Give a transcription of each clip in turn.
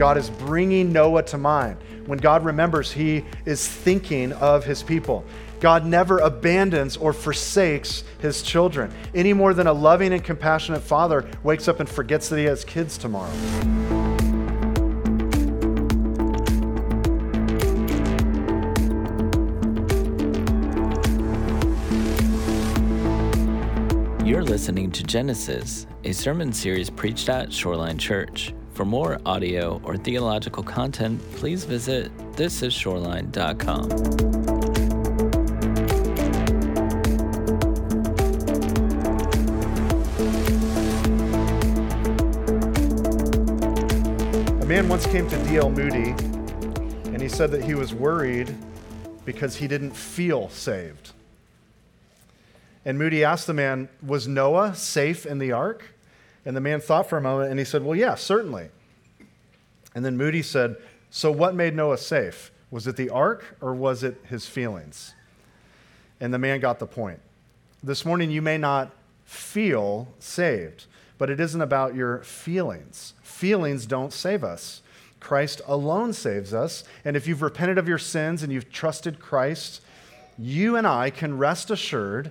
God is bringing Noah to mind. When God remembers, he is thinking of his people. God never abandons or forsakes his children, any more than a loving and compassionate father wakes up and forgets that he has kids tomorrow. You're listening to Genesis, a sermon series preached at Shoreline Church. For more audio or theological content, please visit thisisshoreline.com. A man once came to D.L. Moody and he said that he was worried because he didn't feel saved. And Moody asked the man, Was Noah safe in the ark? And the man thought for a moment and he said, Well, yeah, certainly. And then Moody said, So what made Noah safe? Was it the ark or was it his feelings? And the man got the point. This morning, you may not feel saved, but it isn't about your feelings. Feelings don't save us. Christ alone saves us. And if you've repented of your sins and you've trusted Christ, you and I can rest assured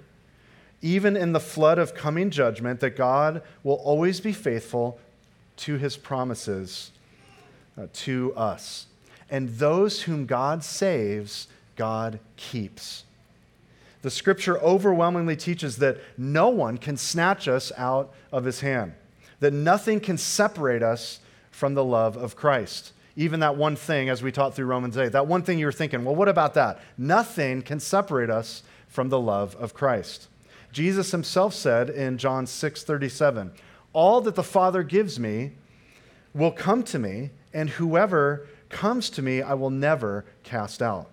even in the flood of coming judgment, that God will always be faithful to his promises uh, to us. And those whom God saves, God keeps. The scripture overwhelmingly teaches that no one can snatch us out of his hand, that nothing can separate us from the love of Christ. Even that one thing, as we taught through Romans 8, that one thing you were thinking, well, what about that? Nothing can separate us from the love of Christ. Jesus himself said in John 6 37, All that the Father gives me will come to me, and whoever comes to me I will never cast out.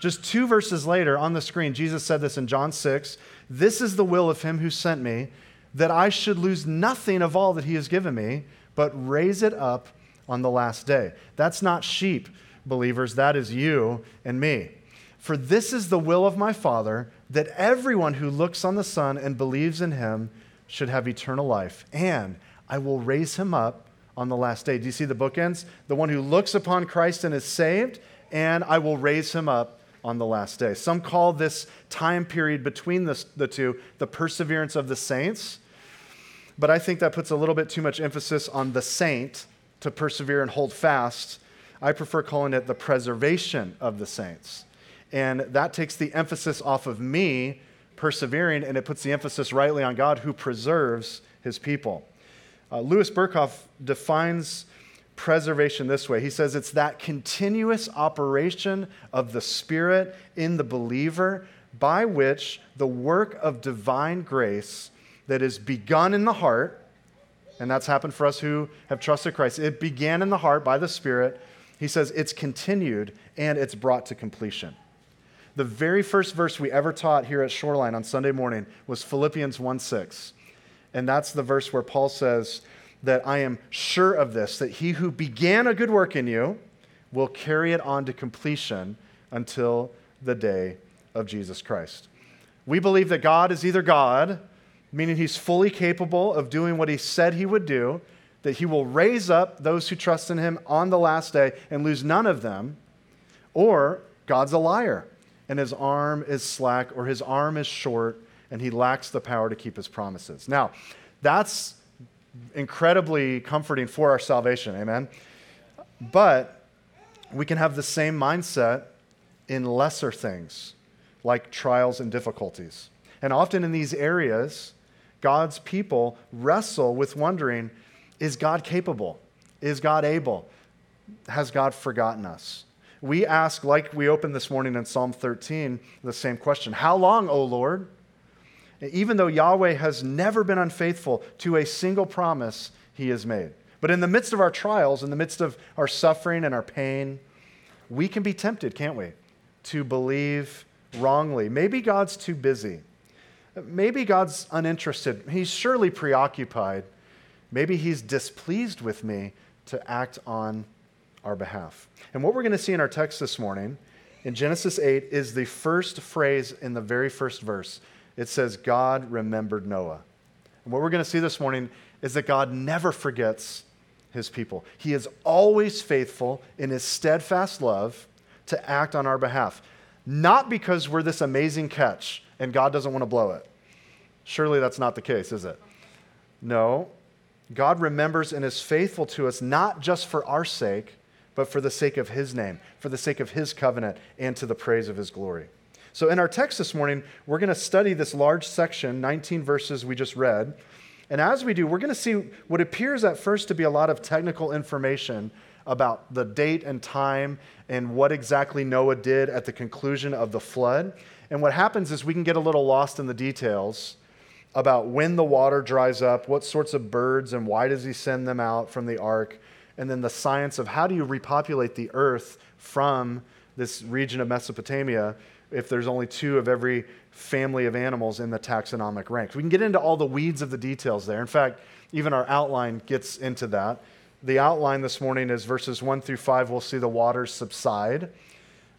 Just two verses later on the screen, Jesus said this in John 6 This is the will of him who sent me, that I should lose nothing of all that he has given me, but raise it up on the last day. That's not sheep, believers, that is you and me. For this is the will of my Father, that everyone who looks on the Son and believes in him should have eternal life, and I will raise him up on the last day. Do you see the bookends? The one who looks upon Christ and is saved, and I will raise him up on the last day. Some call this time period between the, the two the perseverance of the saints, but I think that puts a little bit too much emphasis on the saint to persevere and hold fast. I prefer calling it the preservation of the saints. And that takes the emphasis off of me persevering and it puts the emphasis rightly on God who preserves his people. Uh, Louis Berkhof defines preservation this way he says it's that continuous operation of the Spirit in the believer by which the work of divine grace that is begun in the heart, and that's happened for us who have trusted Christ, it began in the heart by the Spirit. He says it's continued and it's brought to completion. The very first verse we ever taught here at Shoreline on Sunday morning was Philippians 1 6. And that's the verse where Paul says that I am sure of this, that he who began a good work in you will carry it on to completion until the day of Jesus Christ. We believe that God is either God, meaning he's fully capable of doing what he said he would do, that he will raise up those who trust in him on the last day and lose none of them, or God's a liar and his arm is slack or his arm is short and he lacks the power to keep his promises. Now, that's incredibly comforting for our salvation, amen? But we can have the same mindset in lesser things like trials and difficulties. And often in these areas, God's people wrestle with wondering is God capable? Is God able? Has God forgotten us? We ask, like we opened this morning in Psalm 13, the same question How long, O Lord? Even though Yahweh has never been unfaithful to a single promise he has made. But in the midst of our trials, in the midst of our suffering and our pain, we can be tempted, can't we, to believe wrongly. Maybe God's too busy. Maybe God's uninterested. He's surely preoccupied. Maybe he's displeased with me to act on our behalf. And what we're going to see in our text this morning in Genesis 8 is the first phrase in the very first verse. It says, God remembered Noah. And what we're going to see this morning is that God never forgets his people. He is always faithful in his steadfast love to act on our behalf. Not because we're this amazing catch and God doesn't want to blow it. Surely that's not the case, is it? No. God remembers and is faithful to us not just for our sake, but for the sake of his name, for the sake of his covenant, and to the praise of his glory. So, in our text this morning, we're going to study this large section, 19 verses we just read. And as we do, we're going to see what appears at first to be a lot of technical information about the date and time and what exactly Noah did at the conclusion of the flood. And what happens is we can get a little lost in the details about when the water dries up, what sorts of birds and why does he send them out from the ark, and then the science of how do you repopulate the earth from this region of Mesopotamia if there's only two of every family of animals in the taxonomic ranks. We can get into all the weeds of the details there. In fact, even our outline gets into that. The outline this morning is verses 1 through 5, we'll see the waters subside.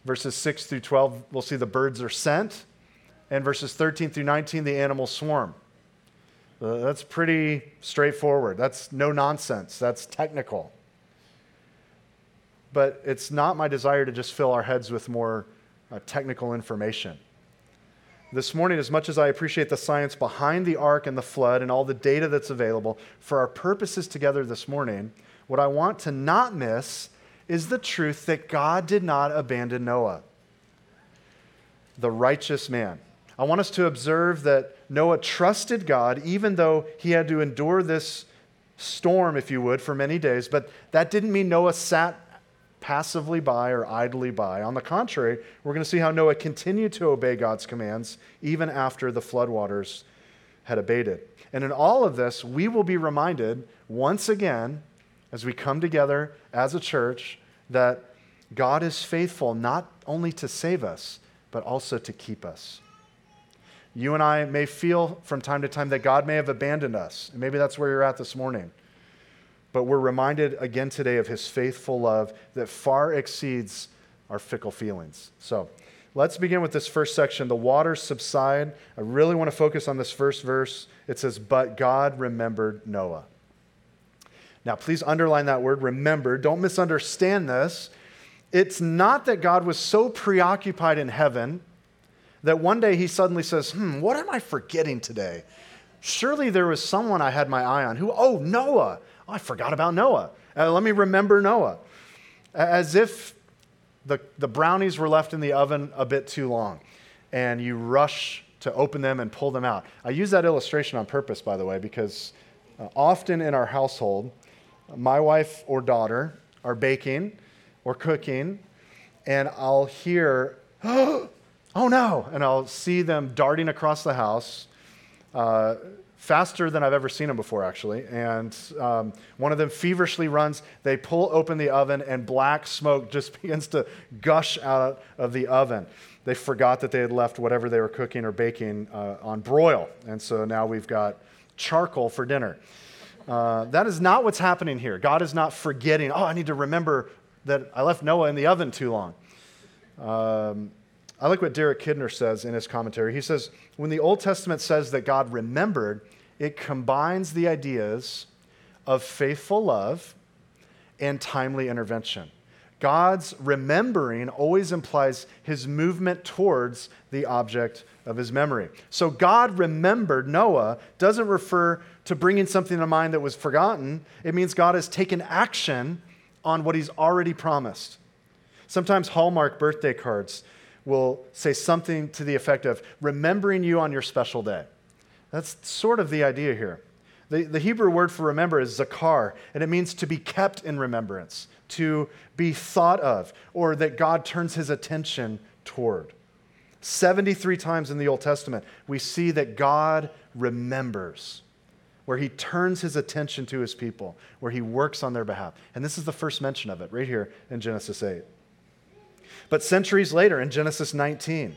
Verses 6 through 12, we'll see the birds are sent. And verses 13 through 19, the animals swarm. Uh, that's pretty straightforward. That's no nonsense. That's technical. But it's not my desire to just fill our heads with more uh, technical information. This morning, as much as I appreciate the science behind the ark and the flood and all the data that's available, for our purposes together this morning, what I want to not miss is the truth that God did not abandon Noah, the righteous man. I want us to observe that Noah trusted God even though he had to endure this storm, if you would, for many days. But that didn't mean Noah sat passively by or idly by. On the contrary, we're going to see how Noah continued to obey God's commands even after the floodwaters had abated. And in all of this, we will be reminded once again as we come together as a church that God is faithful not only to save us, but also to keep us. You and I may feel from time to time that God may have abandoned us. And maybe that's where you're at this morning. But we're reminded again today of his faithful love that far exceeds our fickle feelings. So let's begin with this first section. The waters subside. I really want to focus on this first verse. It says, But God remembered Noah. Now, please underline that word, remember. Don't misunderstand this. It's not that God was so preoccupied in heaven that one day he suddenly says, Hmm, what am I forgetting today? Surely there was someone I had my eye on who, oh, Noah. Oh, I forgot about Noah. Uh, let me remember Noah. As if the, the brownies were left in the oven a bit too long and you rush to open them and pull them out. I use that illustration on purpose, by the way, because uh, often in our household, my wife or daughter are baking or cooking, and I'll hear, oh oh no, and I'll see them darting across the house. Uh, faster than I've ever seen them before, actually. And um, one of them feverishly runs. They pull open the oven, and black smoke just begins to gush out of the oven. They forgot that they had left whatever they were cooking or baking uh, on broil. And so now we've got charcoal for dinner. Uh, that is not what's happening here. God is not forgetting, oh, I need to remember that I left Noah in the oven too long. Um, I like what Derek Kidner says in his commentary. He says, when the Old Testament says that God remembered, it combines the ideas of faithful love and timely intervention. God's remembering always implies his movement towards the object of his memory. So, God remembered Noah doesn't refer to bringing something to mind that was forgotten. It means God has taken action on what he's already promised. Sometimes Hallmark birthday cards will say something to the effect of remembering you on your special day. That's sort of the idea here. The, the Hebrew word for remember is zakar, and it means to be kept in remembrance, to be thought of, or that God turns his attention toward. 73 times in the Old Testament, we see that God remembers, where he turns his attention to his people, where he works on their behalf. And this is the first mention of it right here in Genesis 8. But centuries later, in Genesis 19,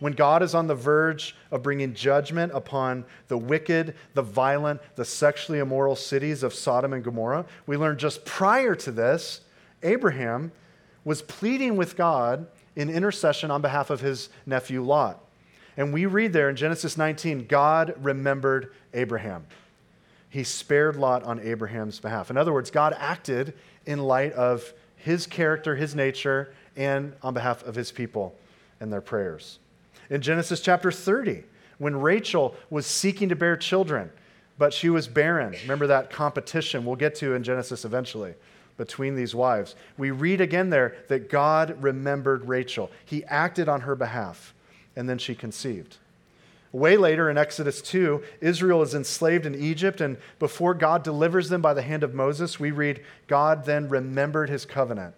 when God is on the verge of bringing judgment upon the wicked, the violent, the sexually immoral cities of Sodom and Gomorrah, we learn just prior to this, Abraham was pleading with God in intercession on behalf of his nephew Lot. And we read there in Genesis 19, God remembered Abraham. he spared Lot on Abraham's behalf. In other words, God acted in light of his character, his nature, and on behalf of his people and their prayers. In Genesis chapter 30, when Rachel was seeking to bear children, but she was barren. Remember that competition we'll get to in Genesis eventually between these wives. We read again there that God remembered Rachel. He acted on her behalf, and then she conceived. Way later in Exodus 2, Israel is enslaved in Egypt, and before God delivers them by the hand of Moses, we read, God then remembered his covenant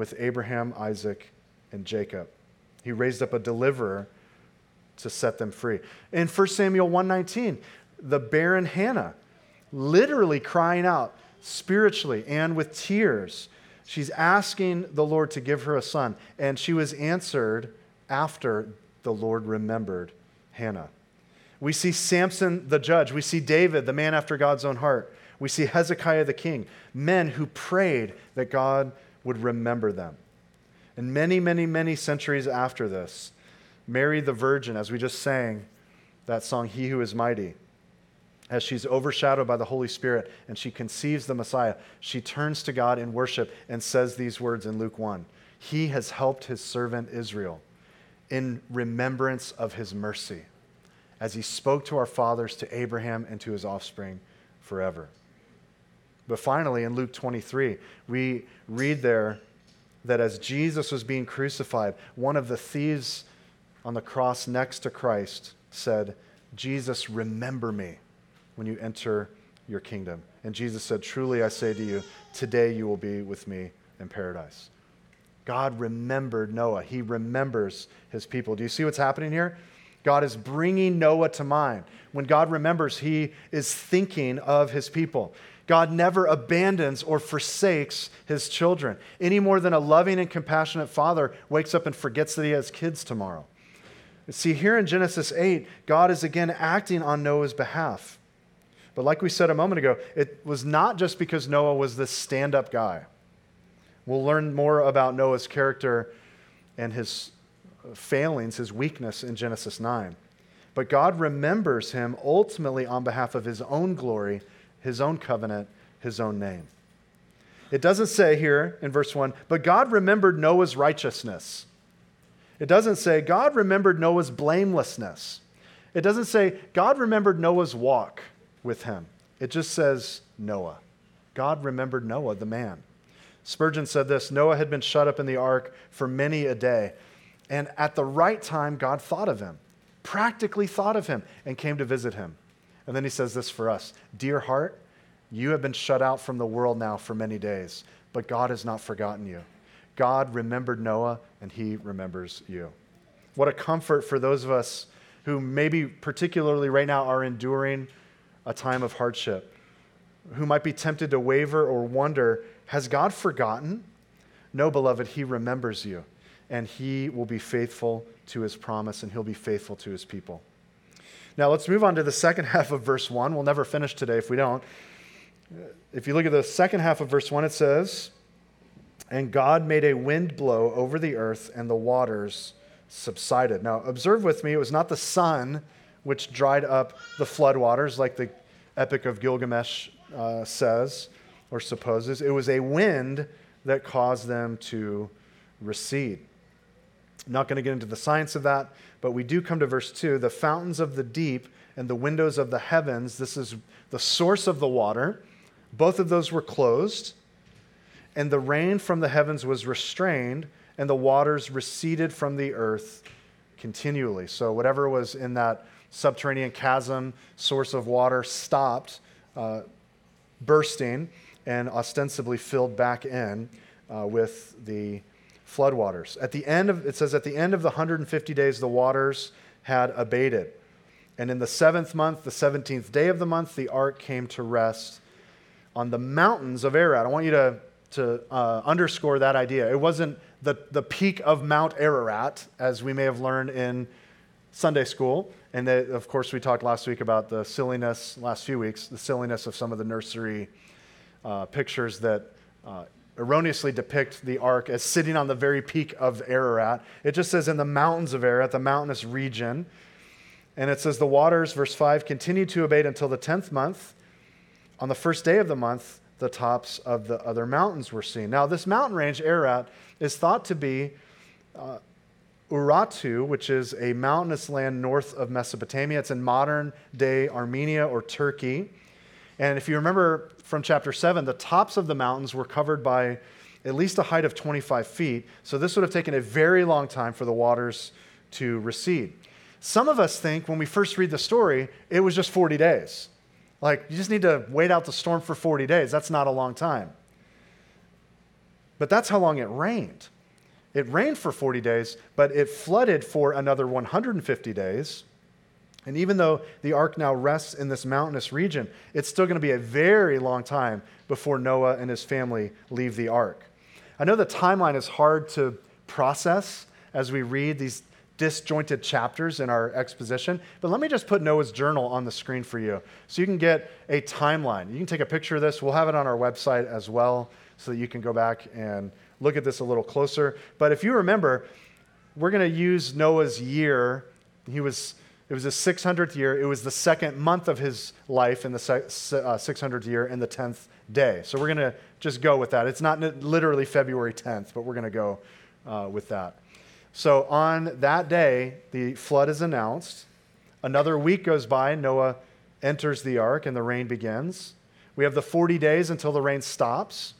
with Abraham, Isaac, and Jacob. He raised up a deliverer to set them free. In 1 Samuel 119, the barren Hannah, literally crying out spiritually and with tears, she's asking the Lord to give her a son, and she was answered after the Lord remembered Hannah. We see Samson the judge. We see David, the man after God's own heart. We see Hezekiah the king, men who prayed that God would remember them. And many, many, many centuries after this, Mary the Virgin, as we just sang that song, He Who Is Mighty, as she's overshadowed by the Holy Spirit and she conceives the Messiah, she turns to God in worship and says these words in Luke 1 He has helped his servant Israel in remembrance of his mercy as he spoke to our fathers, to Abraham, and to his offspring forever. But finally, in Luke 23, we read there that as Jesus was being crucified, one of the thieves on the cross next to Christ said, Jesus, remember me when you enter your kingdom. And Jesus said, Truly I say to you, today you will be with me in paradise. God remembered Noah. He remembers his people. Do you see what's happening here? God is bringing Noah to mind. When God remembers, he is thinking of his people. God never abandons or forsakes his children, any more than a loving and compassionate father wakes up and forgets that he has kids tomorrow. See, here in Genesis 8, God is again acting on Noah's behalf. But like we said a moment ago, it was not just because Noah was this stand up guy. We'll learn more about Noah's character and his failings, his weakness in Genesis 9. But God remembers him ultimately on behalf of his own glory, his own covenant, his own name. It doesn't say here in verse 1, but God remembered Noah's righteousness. It doesn't say God remembered Noah's blamelessness. It doesn't say God remembered Noah's walk with him. It just says Noah. God remembered Noah, the man. Spurgeon said this Noah had been shut up in the ark for many a day. And at the right time, God thought of him, practically thought of him, and came to visit him. And then he says this for us Dear heart, you have been shut out from the world now for many days, but God has not forgotten you. God remembered Noah, and he remembers you. What a comfort for those of us who maybe particularly right now are enduring a time of hardship, who might be tempted to waver or wonder, has God forgotten? No, beloved, he remembers you and he will be faithful to his promise and he'll be faithful to his people. Now, let's move on to the second half of verse 1. We'll never finish today if we don't. If you look at the second half of verse 1, it says, And God made a wind blow over the earth, and the waters subsided. Now, observe with me, it was not the sun which dried up the floodwaters, like the Epic of Gilgamesh uh, says or supposes. It was a wind that caused them to recede. I'm not going to get into the science of that, but we do come to verse 2 the fountains of the deep and the windows of the heavens. This is the source of the water. Both of those were closed, and the rain from the heavens was restrained, and the waters receded from the earth continually. So, whatever was in that subterranean chasm, source of water, stopped uh, bursting and ostensibly filled back in uh, with the floodwaters. At the end of, it says, at the end of the 150 days, the waters had abated. And in the seventh month, the 17th day of the month, the ark came to rest on the mountains of Ararat. I want you to, to uh, underscore that idea. It wasn't the, the peak of Mount Ararat, as we may have learned in Sunday school. And that, of course, we talked last week about the silliness, last few weeks, the silliness of some of the nursery uh, pictures that uh, erroneously depict the ark as sitting on the very peak of Ararat. It just says in the mountains of Ararat, the mountainous region. And it says the waters, verse 5, continued to abate until the 10th month. On the first day of the month, the tops of the other mountains were seen. Now, this mountain range, Ararat, is thought to be uh, which is a mountainous land north of Mesopotamia. It's in modern day Armenia or Turkey. And if you remember from chapter 7, the tops of the mountains were covered by at least a height of 25 feet. So this would have taken a very long time for the waters to recede. Some of us think when we first read the story, it was just 40 days. Like, you just need to wait out the storm for 40 days. That's not a long time. But that's how long it rained. It rained for 40 days, but it flooded for another 150 days. And even though the ark now rests in this mountainous region, it's still going to be a very long time before Noah and his family leave the ark. I know the timeline is hard to process as we read these disjointed chapters in our exposition, but let me just put Noah's journal on the screen for you so you can get a timeline. You can take a picture of this. We'll have it on our website as well so that you can go back and look at this a little closer. But if you remember, we're going to use Noah's year. He was it was his 600th year. It was the second month of his life in the 600th uh, year and the 10th day. So we're going to just go with that. It's not literally February 10th, but we're going to go uh, with that. So on that day, the flood is announced. Another week goes by, Noah enters the ark, and the rain begins. We have the 40 days until the rain stops.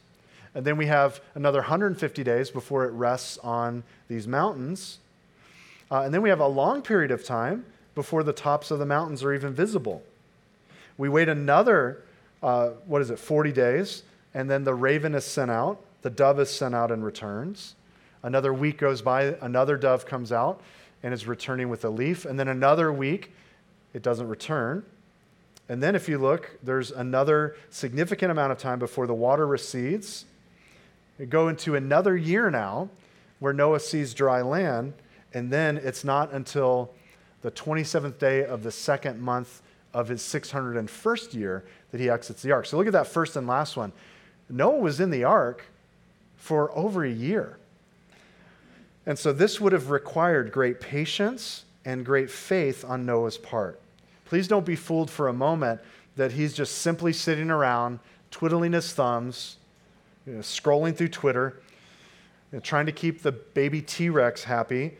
And then we have another 150 days before it rests on these mountains. Uh, and then we have a long period of time before the tops of the mountains are even visible. We wait another, uh, what is it, 40 days, and then the raven is sent out. The dove is sent out and returns. Another week goes by, another dove comes out and is returning with a leaf. And then another week, it doesn't return. And then if you look, there's another significant amount of time before the water recedes. We go into another year now where Noah sees dry land. And then it's not until the 27th day of the second month of his 601st year that he exits the ark. So look at that first and last one. Noah was in the ark for over a year. And so this would have required great patience and great faith on Noah's part. Please don't be fooled for a moment that he's just simply sitting around, twiddling his thumbs, you know, scrolling through Twitter, you know, trying to keep the baby T Rex happy.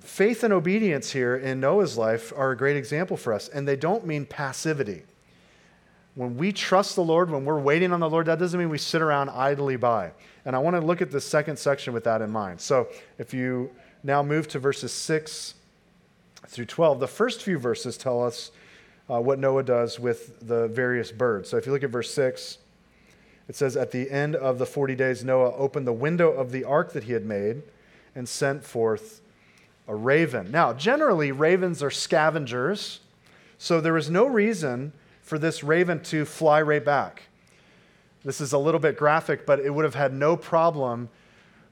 Faith and obedience here in Noah's life are a great example for us, and they don't mean passivity. When we trust the Lord, when we're waiting on the Lord, that doesn't mean we sit around idly by. And I want to look at the second section with that in mind. So if you now move to verses 6 through 12, the first few verses tell us uh, what Noah does with the various birds. So if you look at verse 6, it says, At the end of the 40 days, Noah opened the window of the ark that he had made and sent forth a raven. Now, generally, ravens are scavengers, so there was no reason for this raven to fly right back. This is a little bit graphic, but it would have had no problem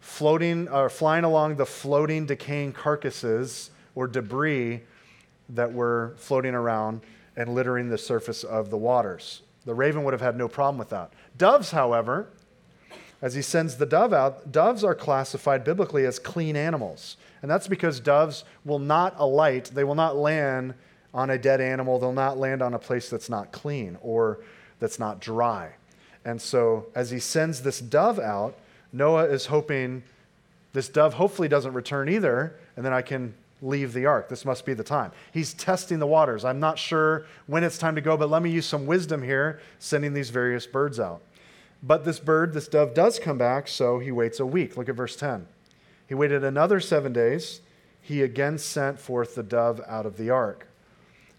floating or flying along the floating, decaying carcasses or debris that were floating around and littering the surface of the waters. The raven would have had no problem with that. Doves, however, as he sends the dove out, doves are classified biblically as clean animals. And that's because doves will not alight, they will not land on a dead animal, they'll not land on a place that's not clean or that's not dry. And so, as he sends this dove out, Noah is hoping this dove hopefully doesn't return either, and then I can leave the ark. This must be the time. He's testing the waters. I'm not sure when it's time to go, but let me use some wisdom here, sending these various birds out. But this bird, this dove, does come back, so he waits a week. Look at verse 10. He waited another seven days. He again sent forth the dove out of the ark.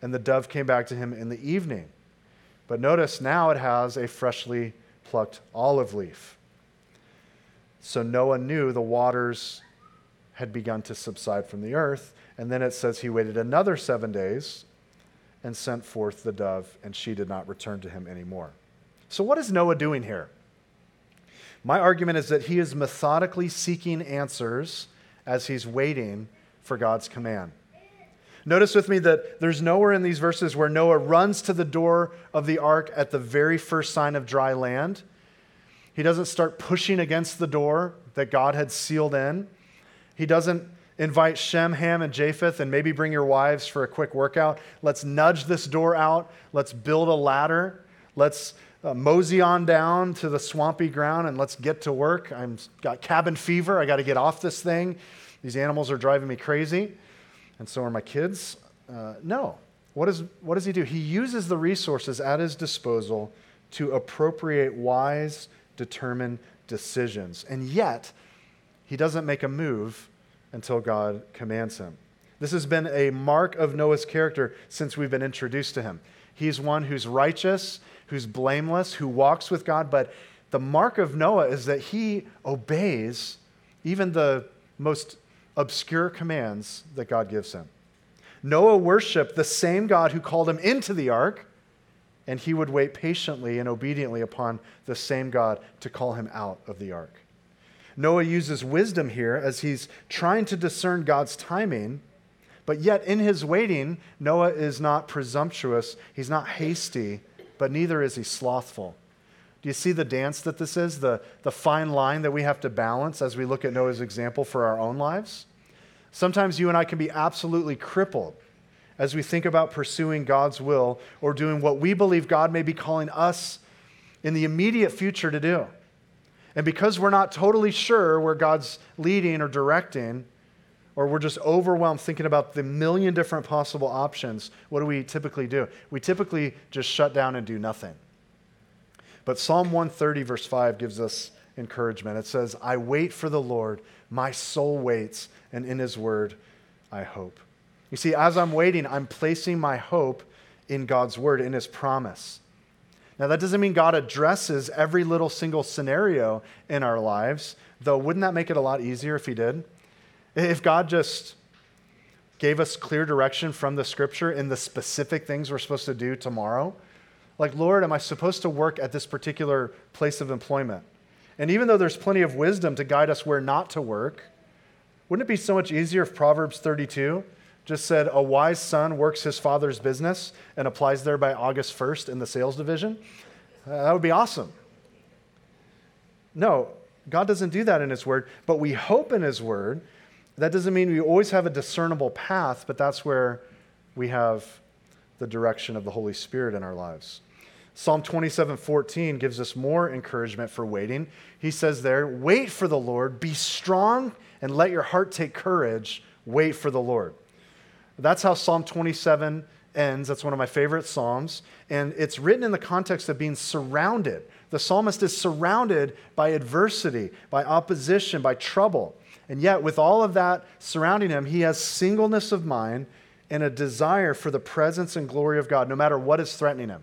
And the dove came back to him in the evening. But notice now it has a freshly plucked olive leaf. So Noah knew the waters had begun to subside from the earth. And then it says he waited another seven days and sent forth the dove, and she did not return to him anymore. So, what is Noah doing here? My argument is that he is methodically seeking answers as he's waiting for God's command. Notice with me that there's nowhere in these verses where Noah runs to the door of the ark at the very first sign of dry land. He doesn't start pushing against the door that God had sealed in. He doesn't invite Shem, Ham, and Japheth, and maybe bring your wives for a quick workout. Let's nudge this door out. Let's build a ladder. Let's uh, mosey on down to the swampy ground and let's get to work. I've got cabin fever. I got to get off this thing. These animals are driving me crazy, and so are my kids. Uh, no. What, is, what does he do? He uses the resources at his disposal to appropriate wise, determined decisions. And yet, he doesn't make a move until God commands him. This has been a mark of Noah's character since we've been introduced to him. He's one who's righteous, who's blameless, who walks with God, but the mark of Noah is that he obeys even the most obscure commands that God gives him. Noah worshiped the same God who called him into the ark, and he would wait patiently and obediently upon the same God to call him out of the ark. Noah uses wisdom here as he's trying to discern God's timing, but yet in his waiting, Noah is not presumptuous, he's not hasty, but neither is he slothful. Do you see the dance that this is? The, the fine line that we have to balance as we look at Noah's example for our own lives? Sometimes you and I can be absolutely crippled as we think about pursuing God's will or doing what we believe God may be calling us in the immediate future to do. And because we're not totally sure where God's leading or directing, or we're just overwhelmed thinking about the million different possible options, what do we typically do? We typically just shut down and do nothing. But Psalm 130, verse 5, gives us encouragement. It says, I wait for the Lord, my soul waits, and in his word I hope. You see, as I'm waiting, I'm placing my hope in God's word, in his promise. Now, that doesn't mean God addresses every little single scenario in our lives, though, wouldn't that make it a lot easier if He did? If God just gave us clear direction from the scripture in the specific things we're supposed to do tomorrow, like, Lord, am I supposed to work at this particular place of employment? And even though there's plenty of wisdom to guide us where not to work, wouldn't it be so much easier if Proverbs 32 just said a wise son works his father's business and applies there by August 1st in the sales division. Uh, that would be awesome. No, God doesn't do that in his word, but we hope in his word. That doesn't mean we always have a discernible path, but that's where we have the direction of the Holy Spirit in our lives. Psalm 27 14 gives us more encouragement for waiting. He says there, Wait for the Lord, be strong, and let your heart take courage. Wait for the Lord. That's how Psalm 27 ends. That's one of my favorite Psalms. And it's written in the context of being surrounded. The psalmist is surrounded by adversity, by opposition, by trouble. And yet, with all of that surrounding him, he has singleness of mind and a desire for the presence and glory of God, no matter what is threatening him.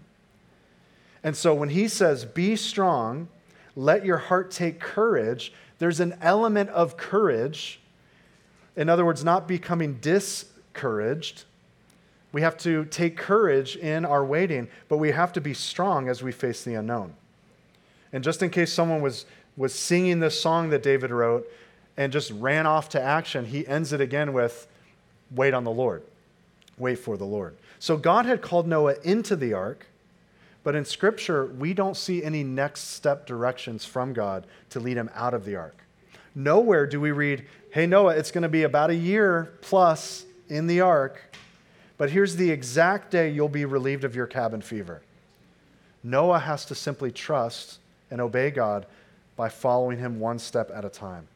And so, when he says, Be strong, let your heart take courage, there's an element of courage. In other words, not becoming discouraged. We have to take courage in our waiting, but we have to be strong as we face the unknown. And just in case someone was, was singing this song that David wrote and just ran off to action, he ends it again with, Wait on the Lord. Wait for the Lord. So God had called Noah into the ark, but in Scripture, we don't see any next step directions from God to lead him out of the ark. Nowhere do we read, Hey, Noah, it's going to be about a year plus in the ark, but here's the exact day you'll be relieved of your cabin fever. Noah has to simply trust and obey God by following him one step at a time.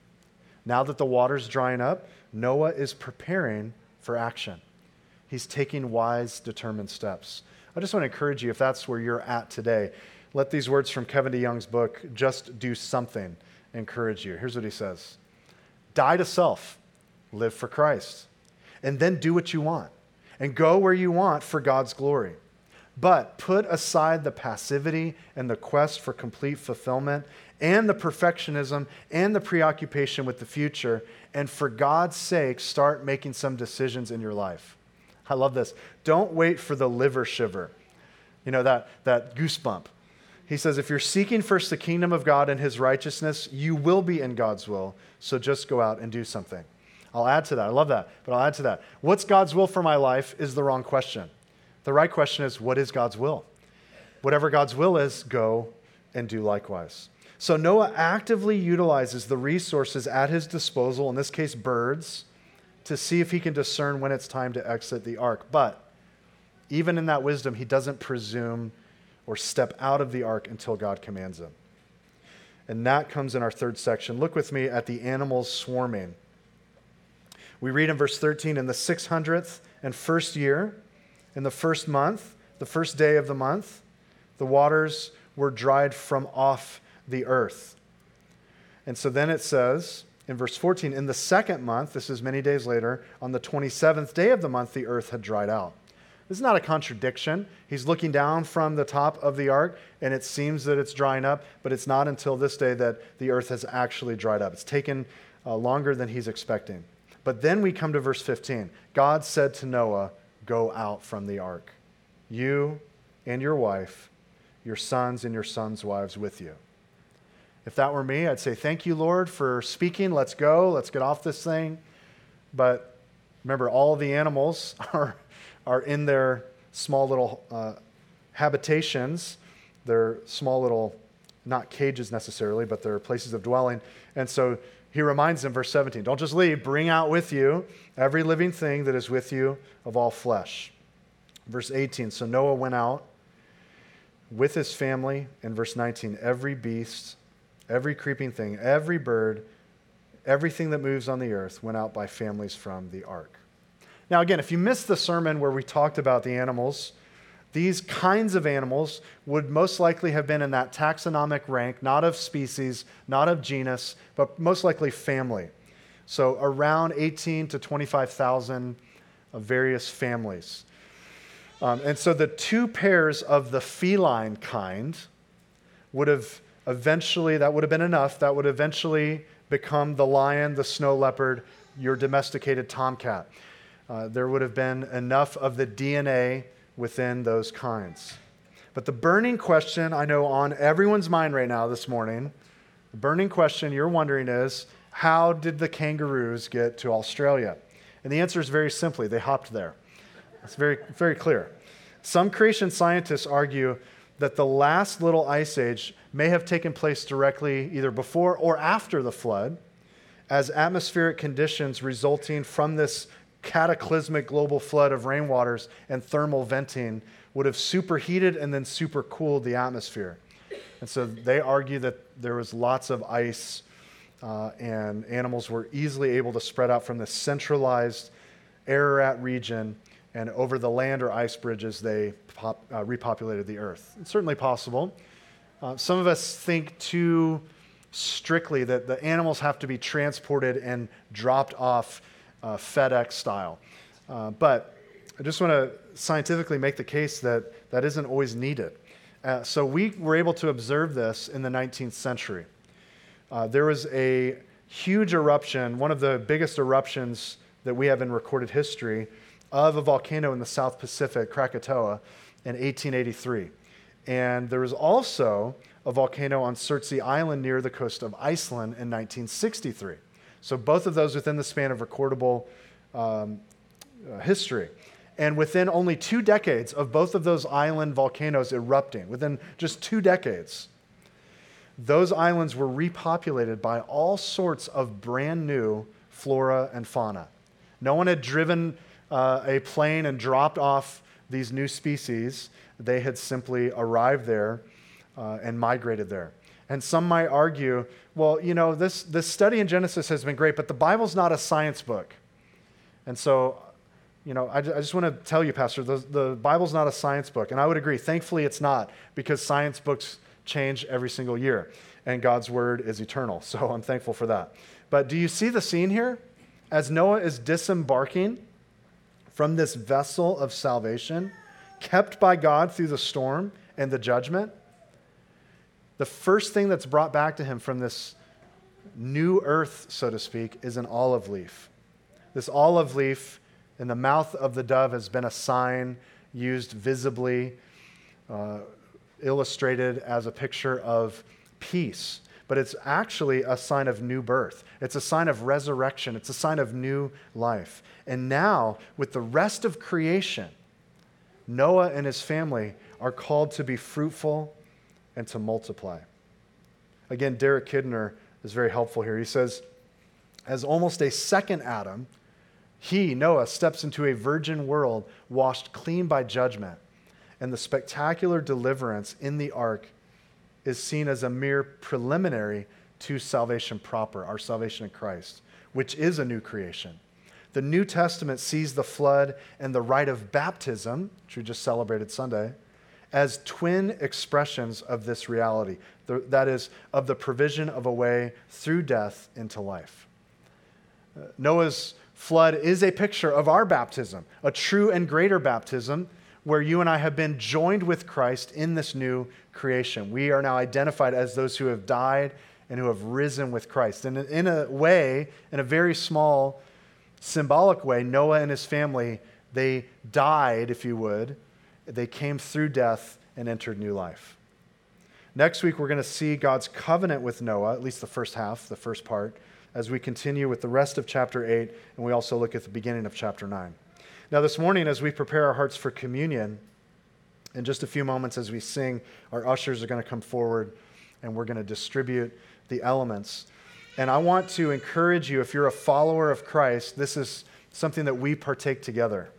Now that the water's drying up, Noah is preparing for action. He's taking wise, determined steps. I just want to encourage you, if that's where you're at today, let these words from Kevin DeYoung's book, Just Do Something, encourage you. Here's what he says Die to self, live for Christ and then do what you want and go where you want for God's glory. But put aside the passivity and the quest for complete fulfillment and the perfectionism and the preoccupation with the future, and for God's sake, start making some decisions in your life. I love this. Don't wait for the liver shiver, you know, that, that goosebump. He says, if you're seeking first the kingdom of God and his righteousness, you will be in God's will. So just go out and do something. I'll add to that. I love that, but I'll add to that. What's God's will for my life is the wrong question. The right question is, what is God's will? Whatever God's will is, go and do likewise. So Noah actively utilizes the resources at his disposal, in this case, birds, to see if he can discern when it's time to exit the ark. But even in that wisdom, he doesn't presume or step out of the ark until God commands him. And that comes in our third section. Look with me at the animals swarming. We read in verse 13 in the 600th and first year, in the first month, the first day of the month, the waters were dried from off the earth. And so then it says in verse 14, in the second month, this is many days later, on the 27th day of the month, the earth had dried out. This is not a contradiction. He's looking down from the top of the ark, and it seems that it's drying up, but it's not until this day that the earth has actually dried up. It's taken uh, longer than he's expecting. But then we come to verse 15. God said to Noah, Go out from the ark, you and your wife, your sons and your sons' wives with you. If that were me, I'd say, Thank you, Lord, for speaking. Let's go. Let's get off this thing. But remember, all the animals are are in their small little uh, habitations, their small little, not cages necessarily, but their places of dwelling. And so he reminds them, verse 17, don't just leave, bring out with you every living thing that is with you of all flesh. Verse 18, so Noah went out with his family. And verse 19, every beast, every creeping thing, every bird, everything that moves on the earth went out by families from the ark. Now, again, if you missed the sermon where we talked about the animals, these kinds of animals would most likely have been in that taxonomic rank, not of species, not of genus, but most likely family. So around 18 to 25,000 of various families. Um, and so the two pairs of the feline kind would have eventually, that would have been enough, that would eventually become the lion, the snow leopard, your domesticated tomcat uh, there would have been enough of the DNA within those kinds. But the burning question I know on everyone's mind right now this morning, the burning question you're wondering is how did the kangaroos get to Australia? And the answer is very simply they hopped there. It's very, very clear. Some creation scientists argue that the last little ice age may have taken place directly either before or after the flood, as atmospheric conditions resulting from this cataclysmic global flood of rainwaters and thermal venting would have superheated and then supercooled the atmosphere. And so they argue that there was lots of ice uh, and animals were easily able to spread out from this centralized Ararat region and over the land or ice bridges they pop, uh, repopulated the earth. It's certainly possible. Uh, some of us think too strictly that the animals have to be transported and dropped off uh, FedEx style. Uh, but I just want to scientifically make the case that that isn't always needed. Uh, so we were able to observe this in the 19th century. Uh, there was a huge eruption, one of the biggest eruptions that we have in recorded history, of a volcano in the South Pacific, Krakatoa, in 1883. And there was also a volcano on Surtsey Island near the coast of Iceland in 1963. So both of those within the span of recordable um, uh, history. And within only two decades of both of those island volcanoes erupting, within just two decades, those islands were repopulated by all sorts of brand new flora and fauna. No one had driven uh, a plane and dropped off these new species. They had simply arrived there uh, and migrated there. And some might argue, well, you know, this, this study in Genesis has been great, but the Bible's not a science book. And so, you know, I, I just want to tell you, Pastor, the, the Bible's not a science book. And I would agree. Thankfully, it's not, because science books change every single year, and God's word is eternal. So I'm thankful for that. But do you see the scene here? As Noah is disembarking from this vessel of salvation, kept by God through the storm and the judgment, the first thing that's brought back to him from this new earth, so to speak, is an olive leaf. This olive leaf in the mouth of the dove has been a sign used visibly, uh, illustrated as a picture of peace. But it's actually a sign of new birth. It's a sign of resurrection. It's a sign of new life. And now, with the rest of creation, Noah and his family are called to be fruitful and to multiply. Again, Derek Kidner is very helpful here. He says, as almost a second Adam, He, Noah, steps into a virgin world washed clean by judgment. And the spectacular deliverance in the ark is seen as a mere preliminary to salvation proper, our salvation in Christ, which is a new creation. The New Testament sees the flood and the rite of baptism, which we just celebrated Sunday, as twin expressions of this reality. That is, of the provision of a way through death into life. Uh, Noah's flood is a picture of our baptism, a true and greater baptism where you and I have been joined with Christ in this new creation. We are now identified as those who have died and who have risen with Christ. And in a way, in a very small, symbolic way, Noah and his family, they died, if you would. They came through death and entered new life. Next week, we're going to see God's covenant with Noah, at least the first half, the first part, as we continue with the rest of chapter 8, and we also look at the beginning of chapter 9. Now, this morning, as we prepare our hearts for communion, in just a few moments as we sing, our ushers are going to come forward and we're going to distribute the elements. And I want to encourage you, if you're a follower of Christ, this is something that we partake together.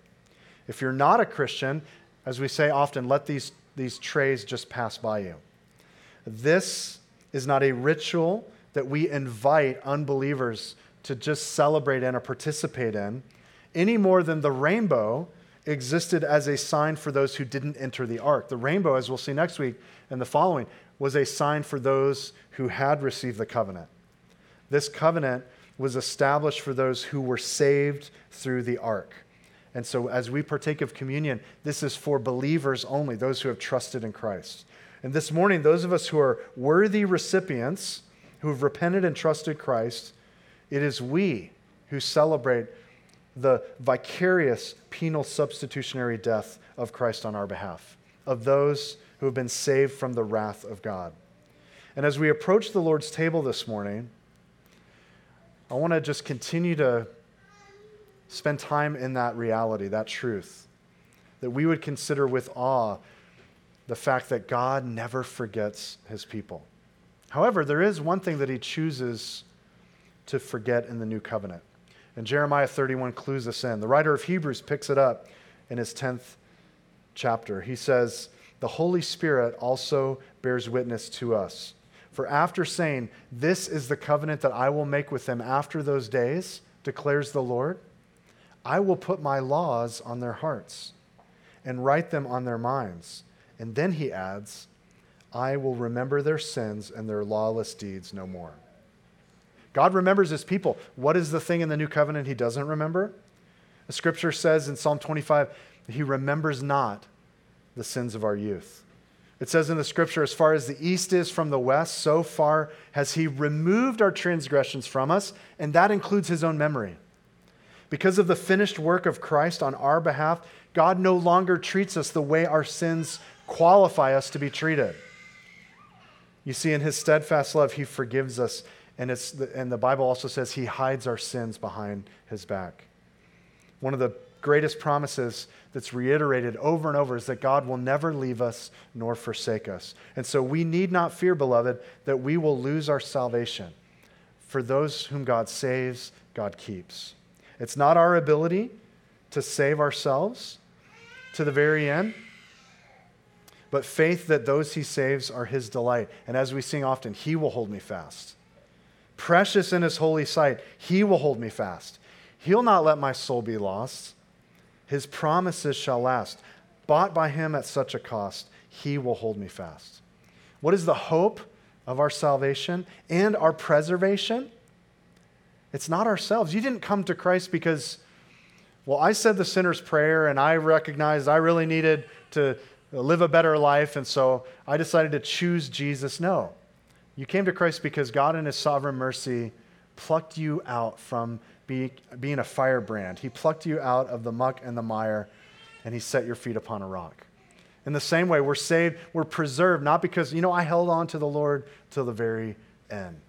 If you're not a Christian, as we say often, let these, these trays just pass by you. This is not a ritual that we invite unbelievers to just celebrate in or participate in any more than the rainbow existed as a sign for those who didn't enter the ark. The rainbow, as we'll see next week and the following, was a sign for those who had received the covenant. This covenant was established for those who were saved through the ark. And so, as we partake of communion, this is for believers only, those who have trusted in Christ. And this morning, those of us who are worthy recipients, who have repented and trusted Christ, it is we who celebrate the vicarious penal substitutionary death of Christ on our behalf, of those who have been saved from the wrath of God. And as we approach the Lord's table this morning, I want to just continue to spend time in that reality, that truth, that we would consider with awe the fact that God never forgets his people. However, there is one thing that he chooses to forget in the new covenant. And Jeremiah 31 clues us in. The writer of Hebrews picks it up in his 10th chapter. He says, The Holy Spirit also bears witness to us. For after saying, This is the covenant that I will make with them after those days, declares the Lord, I will put my laws on their hearts and write them on their minds. And then he adds, I will remember their sins and their lawless deeds no more. God remembers his people. What is the thing in the new covenant he doesn't remember? The scripture says in Psalm 25, he remembers not the sins of our youth. It says in the scripture, as far as the east is from the west, so far has he removed our transgressions from us, and that includes his own memory. Because of the finished work of Christ on our behalf, God no longer treats us the way our sins qualify us to be treated. You see, in his steadfast love, he forgives us and, it's the, and the Bible also says he hides our sins behind his back. One of the greatest promises that's reiterated over and over is that God will never leave us nor forsake us. And so we need not fear, beloved, that we will lose our salvation. For those whom God saves, God keeps. It's not our ability to save ourselves to the very end, but faith that those he saves are his delight. And as we sing often, he will hold me fast precious in his holy sight, he will hold me fast. He'll not let my soul be lost. His promises shall last. Bought by him at such a cost, he will hold me fast. What is the hope of our salvation and our preservation? It's not ourselves. You didn't come to Christ because, well, I said the sinner's prayer and I recognized I really needed to live a better life, and so I decided to choose Jesus. No. You came to Christ because God, in His sovereign mercy, plucked you out from be, being a firebrand. He plucked you out of the muck and the mire, and He set your feet upon a rock. In the same way, we're saved, we're preserved, not because, you know, I held on to the Lord till the very end.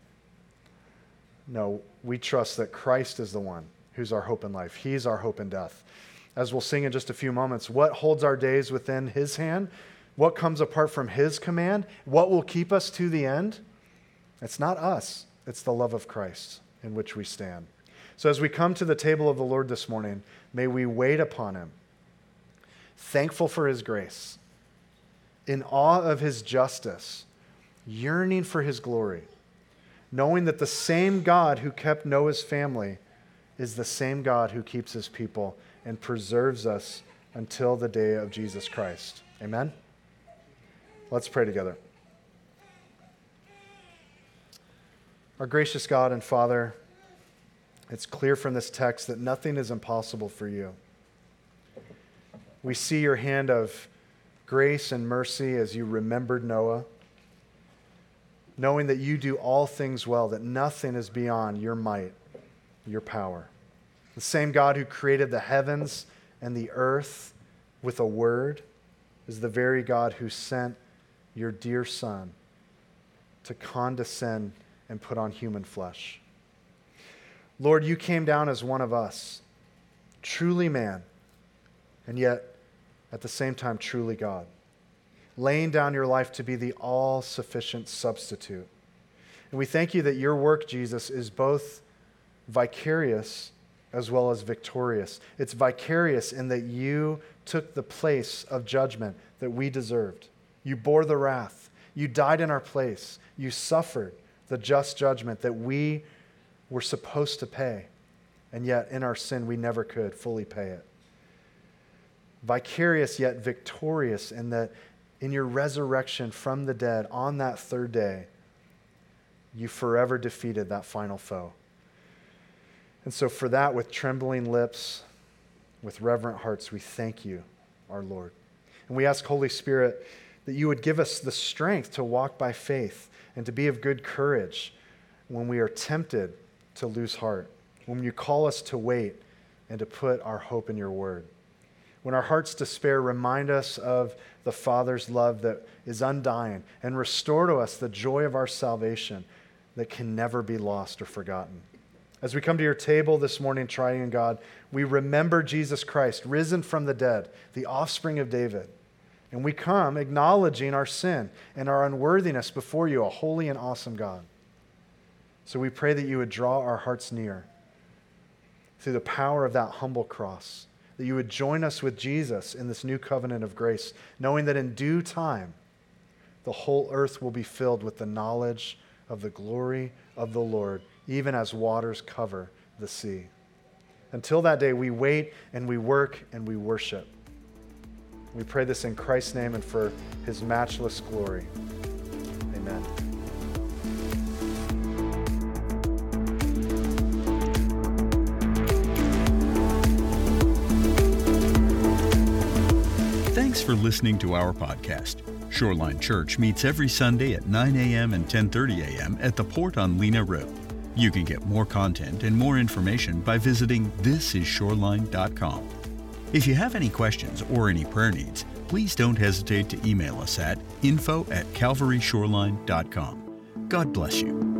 No, we trust that Christ is the one who's our hope in life. He's our hope in death. As we'll sing in just a few moments, what holds our days within His hand? What comes apart from His command? What will keep us to the end? It's not us, it's the love of Christ in which we stand. So as we come to the table of the Lord this morning, may we wait upon him, thankful for his grace, in awe of his justice, yearning for his glory, knowing that the same God who kept Noah's family is the same God who keeps his people and preserves us until the day of Jesus Christ. Amen? Let's pray together. Our gracious God and Father, it's clear from this text that nothing is impossible for you. We see your hand of grace and mercy as you remembered Noah, knowing that you do all things well, that nothing is beyond your might, your power. The same God who created the heavens and the earth with a word is the very God who sent your dear Son to condescend and put on human flesh. Lord, you came down as one of us, truly man, and yet at the same time, truly God, laying down your life to be the all sufficient substitute. And we thank you that your work, Jesus, is both vicarious as well as victorious. It's vicarious in that you took the place of judgment that we deserved. You bore the wrath. You died in our place. You suffered the just judgment that we were supposed to pay. And yet, in our sin, we never could fully pay it. Vicarious yet victorious in that in your resurrection from the dead on that third day, you forever defeated that final foe. And so, for that, with trembling lips, with reverent hearts, we thank you, our Lord. And we ask, Holy Spirit, that you would give us the strength to walk by faith and to be of good courage when we are tempted to lose heart, when you call us to wait and to put our hope in your word. When our hearts despair, remind us of the Father's love that is undying and restore to us the joy of our salvation that can never be lost or forgotten. As we come to your table this morning, triune God, we remember Jesus Christ, risen from the dead, the offspring of David. And we come acknowledging our sin and our unworthiness before you, a holy and awesome God. So we pray that you would draw our hearts near through the power of that humble cross, that you would join us with Jesus in this new covenant of grace, knowing that in due time, the whole earth will be filled with the knowledge of the glory of the Lord even as waters cover the sea. Until that day, we wait and we work and we worship. We pray this in Christ's name and for his matchless glory. For listening to our podcast. Shoreline Church meets every Sunday at 9 a.m. and 10:30 a.m. at the Port on Lena Road. You can get more content and more information by visiting thisisshoreline.com. If you have any questions or any prayer needs, please don't hesitate to email us at info at calvaryshoreline.com. God bless you.